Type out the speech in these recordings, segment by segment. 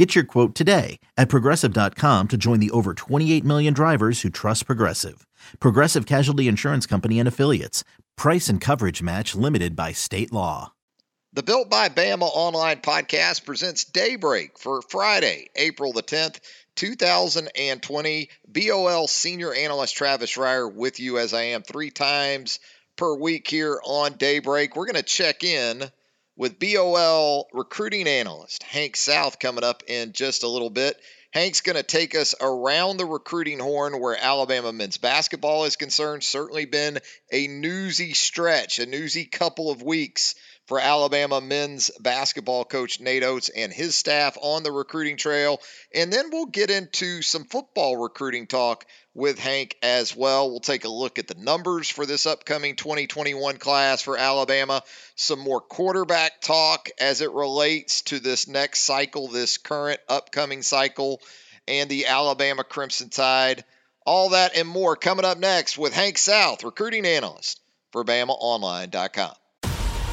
Get your quote today at progressive.com to join the over 28 million drivers who trust Progressive. Progressive Casualty Insurance Company and Affiliates. Price and coverage match limited by state law. The Built by Bama online podcast presents Daybreak for Friday, April the 10th, 2020. BOL senior analyst Travis Reier with you as I am three times per week here on Daybreak. We're going to check in with BOL recruiting analyst Hank South coming up in just a little bit. Hank's going to take us around the recruiting horn where Alabama men's basketball is concerned. Certainly been a newsy stretch, a newsy couple of weeks for Alabama men's basketball coach Nate Oates and his staff on the recruiting trail. And then we'll get into some football recruiting talk with Hank as well. We'll take a look at the numbers for this upcoming 2021 class for Alabama, some more quarterback talk as it relates to this next cycle, this current upcoming cycle, and the Alabama Crimson Tide. All that and more coming up next with Hank South, recruiting analyst for BamaOnline.com.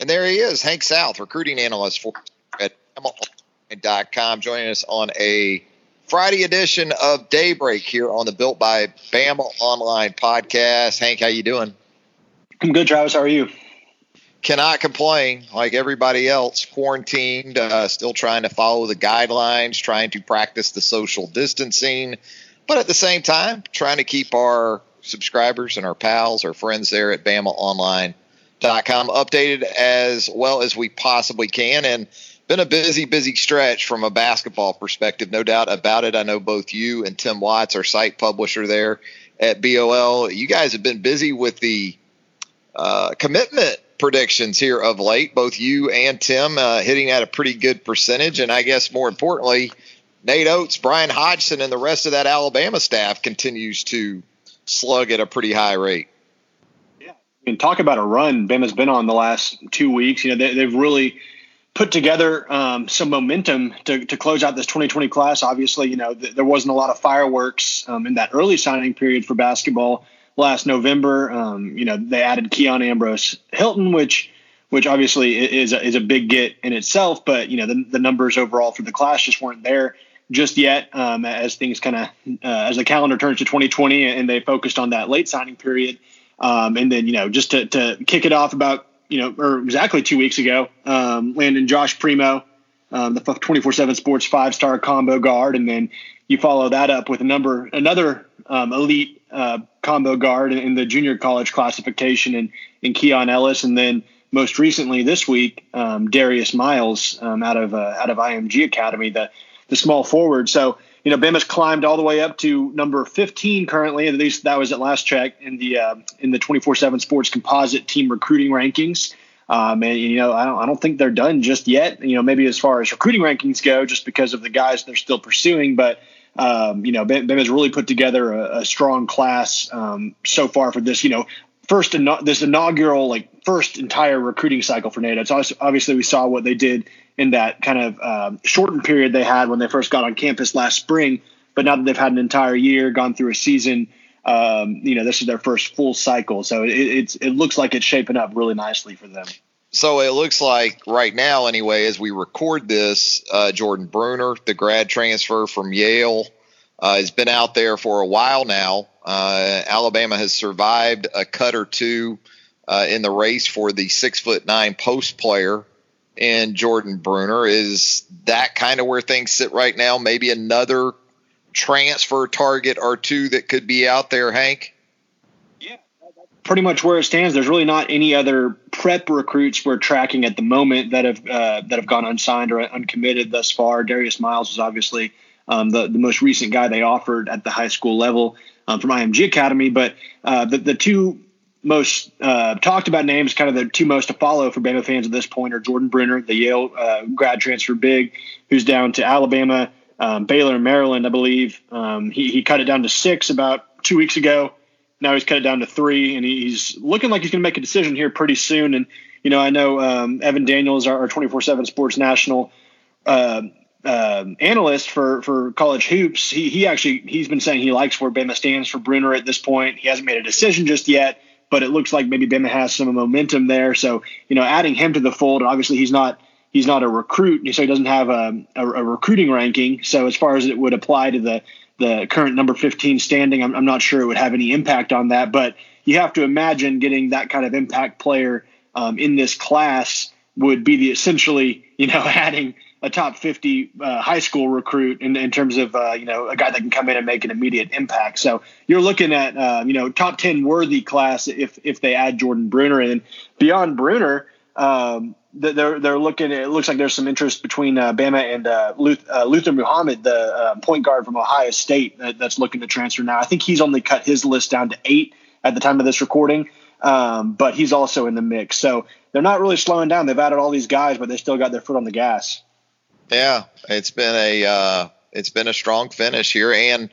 And there he is, Hank South, recruiting analyst for at com, joining us on a Friday edition of Daybreak here on the Built by Bama Online podcast. Hank, how you doing? I'm good, Travis. How are you? Cannot complain. Like everybody else, quarantined, uh, still trying to follow the guidelines, trying to practice the social distancing, but at the same time, trying to keep our subscribers and our pals, our friends there at Bama Online com updated as well as we possibly can. And been a busy busy stretch from a basketball perspective no doubt about it. I know both you and tim watts our site publisher there at bol you guys have been busy with the uh, commitment predictions here of late both you and tim uh, hitting at a pretty good percentage. And i guess more importantly nate Oates, Bryan hodgson and the rest of that alabama staff continues to slug at a pretty high rate talk about a run Bama's been on the last two weeks. You know, they, have really put together um, some momentum to, to close out this 2020 class. Obviously, you know, th- there wasn't a lot of fireworks um, in that early signing period for basketball last November. Um, you know, they added Keon Ambrose Hilton, which which obviously is a, is a big get in itself, but you know, the, the numbers overall for the class just weren't there just yet um, as things kind of uh, as the calendar turns to 2020 and they focused on that late signing period um, and then, you know, just to, to kick it off about, you know, or exactly two weeks ago, um, landing Josh Primo, um, the 24 7 sports five star combo guard. And then you follow that up with a number, another um, elite uh, combo guard in, in, the junior college classification and in Keon Ellis. And then most recently this week, um, Darius Miles um, out of uh, out of IMG Academy, the the small forward. So you know, Bama's climbed all the way up to number 15 currently. At least that was at last check in the uh, in the 24/7 Sports Composite Team recruiting rankings. Um, and you know, I don't, I don't think they're done just yet. You know, maybe as far as recruiting rankings go, just because of the guys they're still pursuing. But um, you know, Bama's really put together a, a strong class um, so far for this. You know, first this inaugural like first entire recruiting cycle for NATO. So obviously we saw what they did in that kind of um, shortened period they had when they first got on campus last spring. But now that they've had an entire year, gone through a season, um, you know, this is their first full cycle. So it, it's it looks like it's shaping up really nicely for them. So it looks like right now, anyway, as we record this, uh, Jordan Bruner, the grad transfer from Yale, uh, has been out there for a while now. Uh, Alabama has survived a cut or two uh, in the race for the six foot nine post player and Jordan Bruner. Is that kind of where things sit right now? Maybe another transfer target or two that could be out there, Hank? Yeah, pretty much where it stands. There's really not any other prep recruits we're tracking at the moment that have uh, that have gone unsigned or uncommitted thus far. Darius Miles is obviously um, the the most recent guy they offered at the high school level um, from IMG Academy, but uh, the the two most uh, talked about names, kind of the two most to follow for Bama fans at this point, are Jordan Bruner, the Yale uh, grad transfer big, who's down to Alabama, um, Baylor, and Maryland, I believe. Um, he, he cut it down to six about two weeks ago. Now he's cut it down to three, and he's looking like he's going to make a decision here pretty soon. And you know, I know um, Evan Daniels, our twenty four seven Sports National uh, analyst for for college hoops. He he actually he's been saying he likes where Bama stands for Bruner at this point. He hasn't made a decision just yet, but it looks like maybe Bama has some momentum there. So you know, adding him to the fold, obviously he's not he's not a recruit, so he doesn't have a, a, a recruiting ranking. So as far as it would apply to the the current number 15 standing. I'm, I'm, not sure it would have any impact on that, but you have to imagine getting that kind of impact player um, in this class would be the essentially, you know, adding a top 50 uh, high school recruit in, in terms of, uh, you know, a guy that can come in and make an immediate impact. So you're looking at, uh, you know, top 10 worthy class if, if they add Jordan Bruner and beyond Bruner, um, they're they're looking. It looks like there's some interest between uh, Bama and uh, Luther, uh, Luther Muhammad, the point guard from Ohio State, that, that's looking to transfer now. I think he's only cut his list down to eight at the time of this recording, um, but he's also in the mix. So they're not really slowing down. They've added all these guys, but they still got their foot on the gas. Yeah, it's been a uh, it's been a strong finish here, and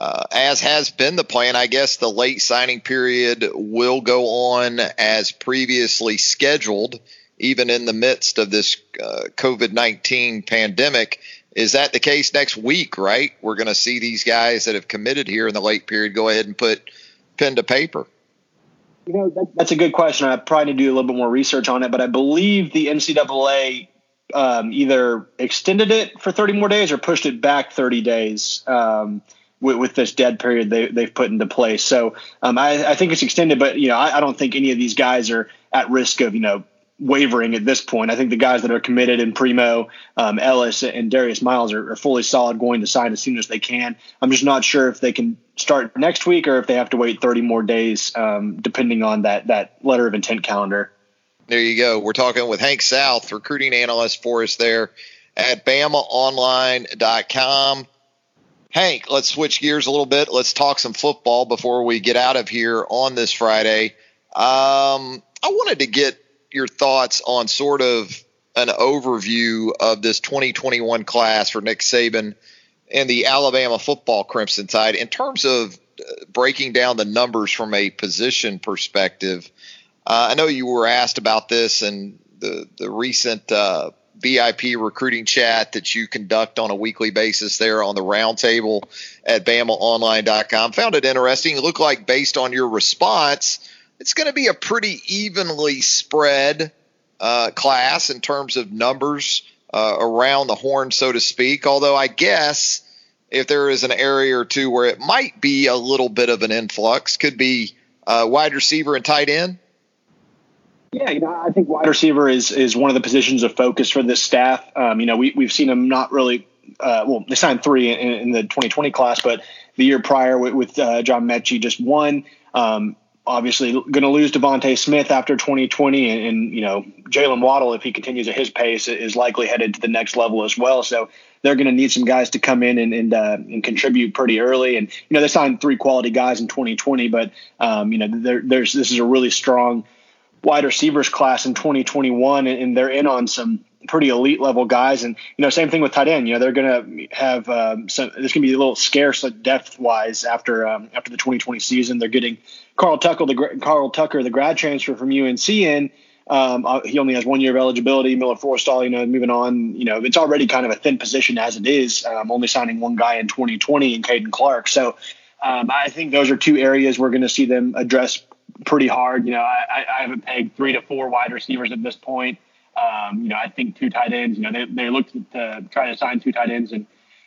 uh, as has been the plan, I guess the late signing period will go on as previously scheduled even in the midst of this uh, COVID 19 pandemic. Is that the case next week, right? We're going to see these guys that have committed here in the late period go ahead and put pen to paper. You know, that, that's a good question. I probably need to do a little bit more research on it, but I believe the NCAA um, either extended it for 30 more days or pushed it back 30 days. Um, with, with, this dead period they, they've put into place. So um, I, I, think it's extended, but you know I, I, don't think any of these guys are at risk of you know wavering at this point. I think the guys that are committed in Primo, um, Ellis, and Darius Miles are, are, fully solid going to sign as soon as they can. I'm just not sure if they can start next week or if they have to wait 30 more days, um, depending on that that letter of intent calendar. There you go. We're talking with Hank South, recruiting analyst for us there at BamaOnline.com. Hank, let's switch gears a little bit. Let's talk some football before we get out of here on this Friday. Um, I wanted to get your thoughts on sort of an overview of this 2021 class for Nick Saban and the Alabama football Crimson Tide in terms of uh, breaking down the numbers from a position perspective. Uh, I know you were asked about this in the the recent uh, VIP recruiting chat that you conduct on a weekly basis there on the roundtable at BamaOnline.com. Found it interesting. It looked like based on your response it's going to be a pretty evenly spread uh, class in terms of numbers uh, around the horn, so to speak. Although I guess if there is an area or two where it might be a little bit of an influx, could be uh, wide receiver and tight end. Yeah, you know, I think wide receiver is is one of the positions of focus for this staff. Um, you know, we we've seen them not really. Uh, well, they signed three in, in, the 2020 class, but the year prior with, with uh, John Metchie, just one. Um, obviously going to lose DeVonta Smith after 2020, and, and you know Jaylen Waddle, if he continues at his pace, is likely headed to the next level as well. So they're going to need some guys to come in and and, uh, and, contribute pretty early. And you know they signed three quality guys in 2020, but um, you know there's this is a really strong wide receivers class in 2021, and, and they're in on some pretty elite level guys. And you know, same thing with tight end. You know, they're going to have um, some. Be a little scarce depth wise after um, after the 2020 season. They're getting Carl Tucker, the Carl Tucker, the grad transfer from UNC in. Um, uh, he only has one year of eligibility. Miller Forristall, you know, moving on. You know, it's already kind of a thin position as it is. Um, only signing one guy in 2020 in Caden Clark. So um, I think those are two areas we're going to see them address pretty hard. You know, I, I haven't pegged three to four wide receivers at this point. Um, you know, I think two tight ends. You know, they they looked to try to sign two tight ends and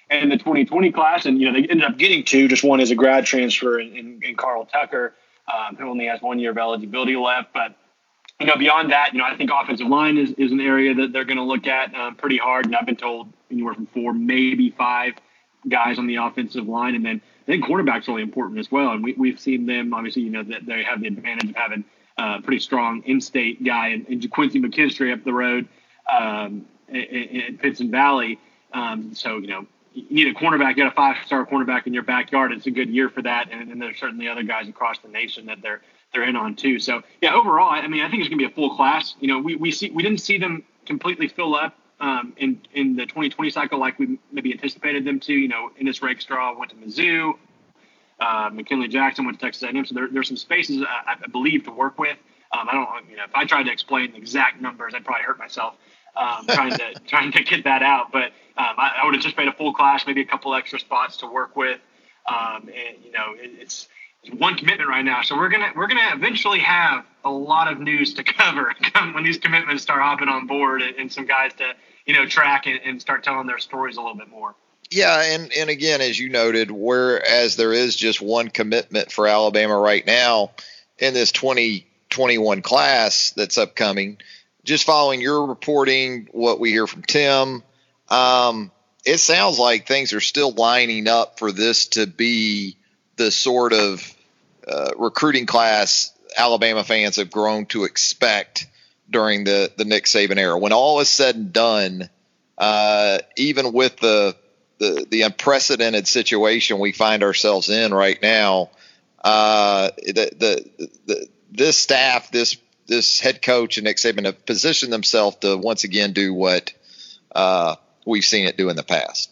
in the 2020 class, and you know they ended up getting two. Just one is a grad transfer in, Carl Tucker, um, who only has one year of eligibility left. But you know, beyond that, you know, I think offensive line is, is an area that they're going to look at um, pretty hard. And I've been told anywhere from four, maybe five guys on the offensive line, and then I think quarterback's really important as well. And we, we've seen them, obviously, you know, that they have the advantage of having a pretty strong in state guy in, in Quincy McKinstry up the road um, in, in Pinson Valley. Um, so, you know, you need a cornerback, You got a five star cornerback in your backyard. It's a good year for that. And, and there's certainly other guys across the nation that they're they're in on too. So yeah, overall, I mean, I think it's gonna be a full class. You know, we, we see we didn't see them completely fill up um, in in the 2020 cycle like we maybe anticipated them to. You know, Ennis Rakestraw went to Mizzou, uh, McKinley Jackson went to Texas A&M. So there, there's some spaces I, I, believe to work with. Um, I don't, you know, if I tried to explain the exact numbers, I'd probably hurt myself um, trying to trying to get that out. But um, I, I, would made a full class, maybe a couple extra spots to work with. Um, and you know, it, it's one commitment right now. So we're gonna we're gonna eventually have a lot of news to cover when these commitments start hopping on board and, and some guys to you know track and, and, start telling their stories a little bit more. Yeah, and and again, as you noted, whereas there is just one commitment for Alabama right now in this 2021 class that's upcoming. Just following your reporting, what we hear from Tim, um, it sounds like things are still lining up for this to be the sort of uh, recruiting class Alabama fans have grown to expect during the the Nick Saban era. When all is said and done, uh, even with the, the the unprecedented situation we find ourselves in right now, uh, the, the, the this staff, this this head coach and Nick Saban have positioned themselves to once again do what uh, we've seen it do in the past.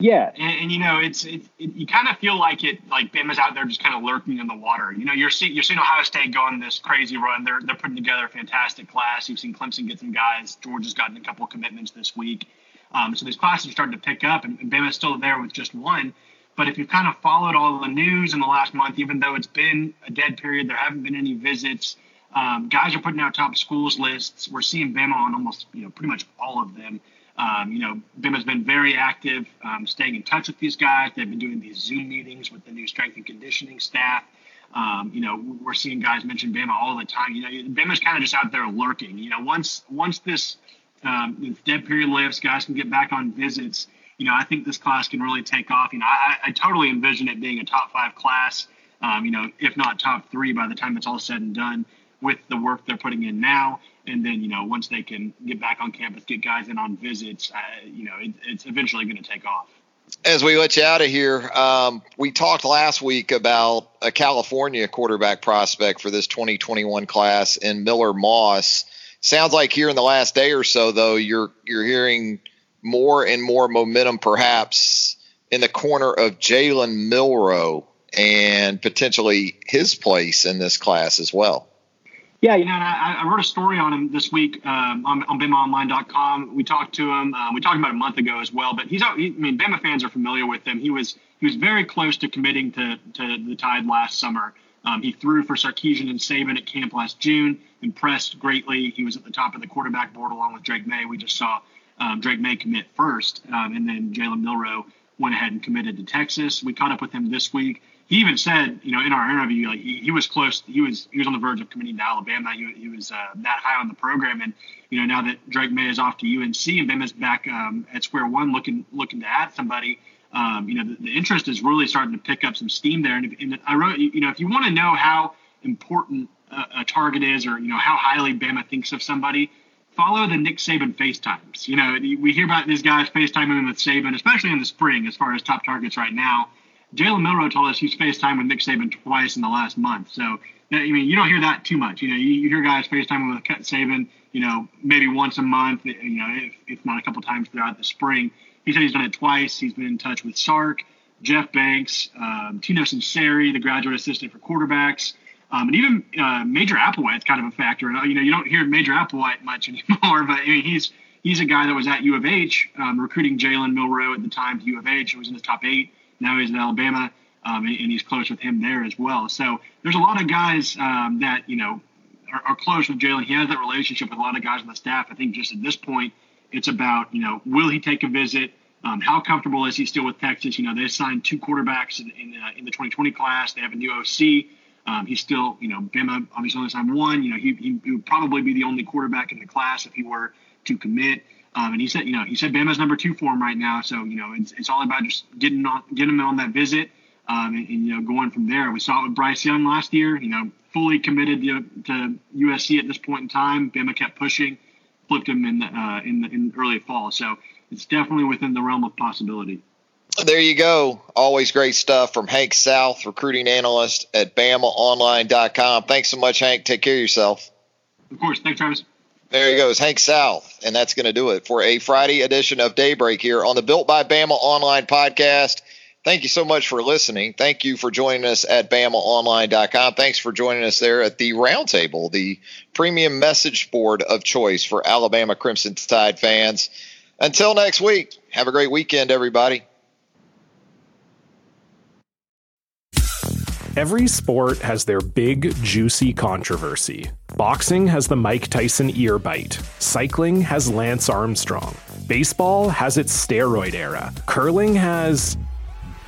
Yeah, and, and, you know, it's it, it you kind of feel like it like Bama's out there just kind of lurking in the water. You know, you're seeing you're seeing Ohio State going this crazy run. They're they're putting together a fantastic class. You've seen Clemson get some guys. Georgia's gotten a couple commitments this week. Um, so these classes are starting to pick up, and, Bama's still there with just one. But if you've kind of followed all the news in the last month, even though it's been a dead period, there haven't been any visits. Um, guys are putting out top schools lists. We're seeing Bama on almost, you know, pretty much all of them. Um, you know, Bama's been very active, um, staying in touch with these guys. They've been doing these Zoom meetings with the new strength and conditioning staff. Um, you know, we're seeing guys mention Bama all the time. You know, Bama's kind of just out there lurking. You know, once once this, um, this dead period lifts, guys can get back on visits. You know, I think this class can really take off. You know, I, I totally envision it being a top five class. Um, you know, if not top three by the time it's all said and done with the work they're putting in now and then you know once they can get back on campus, get guys in on visits, uh, you know it, it's eventually going to take off. As we let you out of here, um, we talked last week about a California quarterback prospect for this 2021 class in Miller Moss. Sounds like here in the last day or so, though, you're you're hearing more and more momentum, perhaps in the corner of Jalen Milroe and potentially his place in this class as well. Yeah, you know, I, I, wrote a story on him this week um, on, on BamaOnline.com. We talked to him. Um, we talked about a month ago as well. But he's, he, I mean, Bama fans are familiar with him. He was he was very close to committing to to the Tide last summer. Um, he threw for Sarkisian and Saban at camp last June. Impressed greatly. He was at the top of the quarterback board along with Drake Maye. We just saw um, Drake Maye commit first, um, and then Jalen Milroe went ahead and committed to Texas. We caught up with him this week he even said, you know, in our interview, like he, he, was close. He was he was on the verge of committing to Alabama. He, he was uh, that high on the program, and you know, now that Drake Maye is off to UNC and Bama's back um, at square one, looking looking to add somebody. Um, you know, the, the, interest is really starting to pick up some steam there. And, if, and I wrote, you know, if you want to know how important a, a target is, or you know, how highly Bama thinks of somebody, follow the Nick Saban FaceTimes. You know, we hear about these guys FaceTiming with Saban, especially in the spring, as far as top targets right now. Jalen Milroe told us he's FaceTime with Nick Saban twice in the last month. So, I mean, you don't hear that too much. You know, you, you hear guys FaceTime with Saban, you know, maybe once a month, you know, if, if not a couple times throughout the spring. He said he's done it twice. He's been in touch with Sark, Jeff Banks, um, Tino Sunseri, the graduate assistant for quarterbacks. Um, and even uh, Major Applewhite's kind of a factor. And, you know, you don't hear Major Applewhite much anymore, but I mean, he's he's a guy that was at U of H um, recruiting Jalen Milroe at the time to U of H. He was in the top eight now he's in Alabama, um, and, and, he's close with him there as well. So there's a lot of guys um, that you know are, are close with Jalen. He has that relationship with a lot of guys on the staff. I think just at this point, it's about you know will he take a visit? Um, how comfortable is he still with Texas? You know, they signed two quarterbacks in, in, uh, in the 2020 class. They have a new OC. Um, he's still, you know, Bama obviously only signed one. You know, he, he, would probably be the only quarterback in the class if he were to commit. Um, and he said, you know, he said Bama's number two for him right now. So, you know, it's, it's all about just getting on, getting him on that visit. Um, and, and, you know, going from there, we saw it with Bryce Young last year. You know, fully committed to, to USC at this point in time. Bama kept pushing, flipped him in the, uh, in the in early fall. So it's definitely within the realm of possibility. There you go. Always great stuff from Hank South, recruiting analyst at BamaOnline.com. Thanks so much, Hank. Take care of yourself. Of course. Thanks, Travis. There he goes, Hank South. And that's going to do it for a Friday edition of Daybreak here on the Built by Bama Online podcast. Thank you so much for listening. Thank you for joining us at BamaOnline.com. Thanks for joining us there at the Roundtable, the premium message board of choice for Alabama Crimson Tide fans. Until next week, have a great weekend, everybody. Every sport has their big, juicy controversy. Boxing has the Mike Tyson ear bite. Cycling has Lance Armstrong. Baseball has its steroid era. Curling has.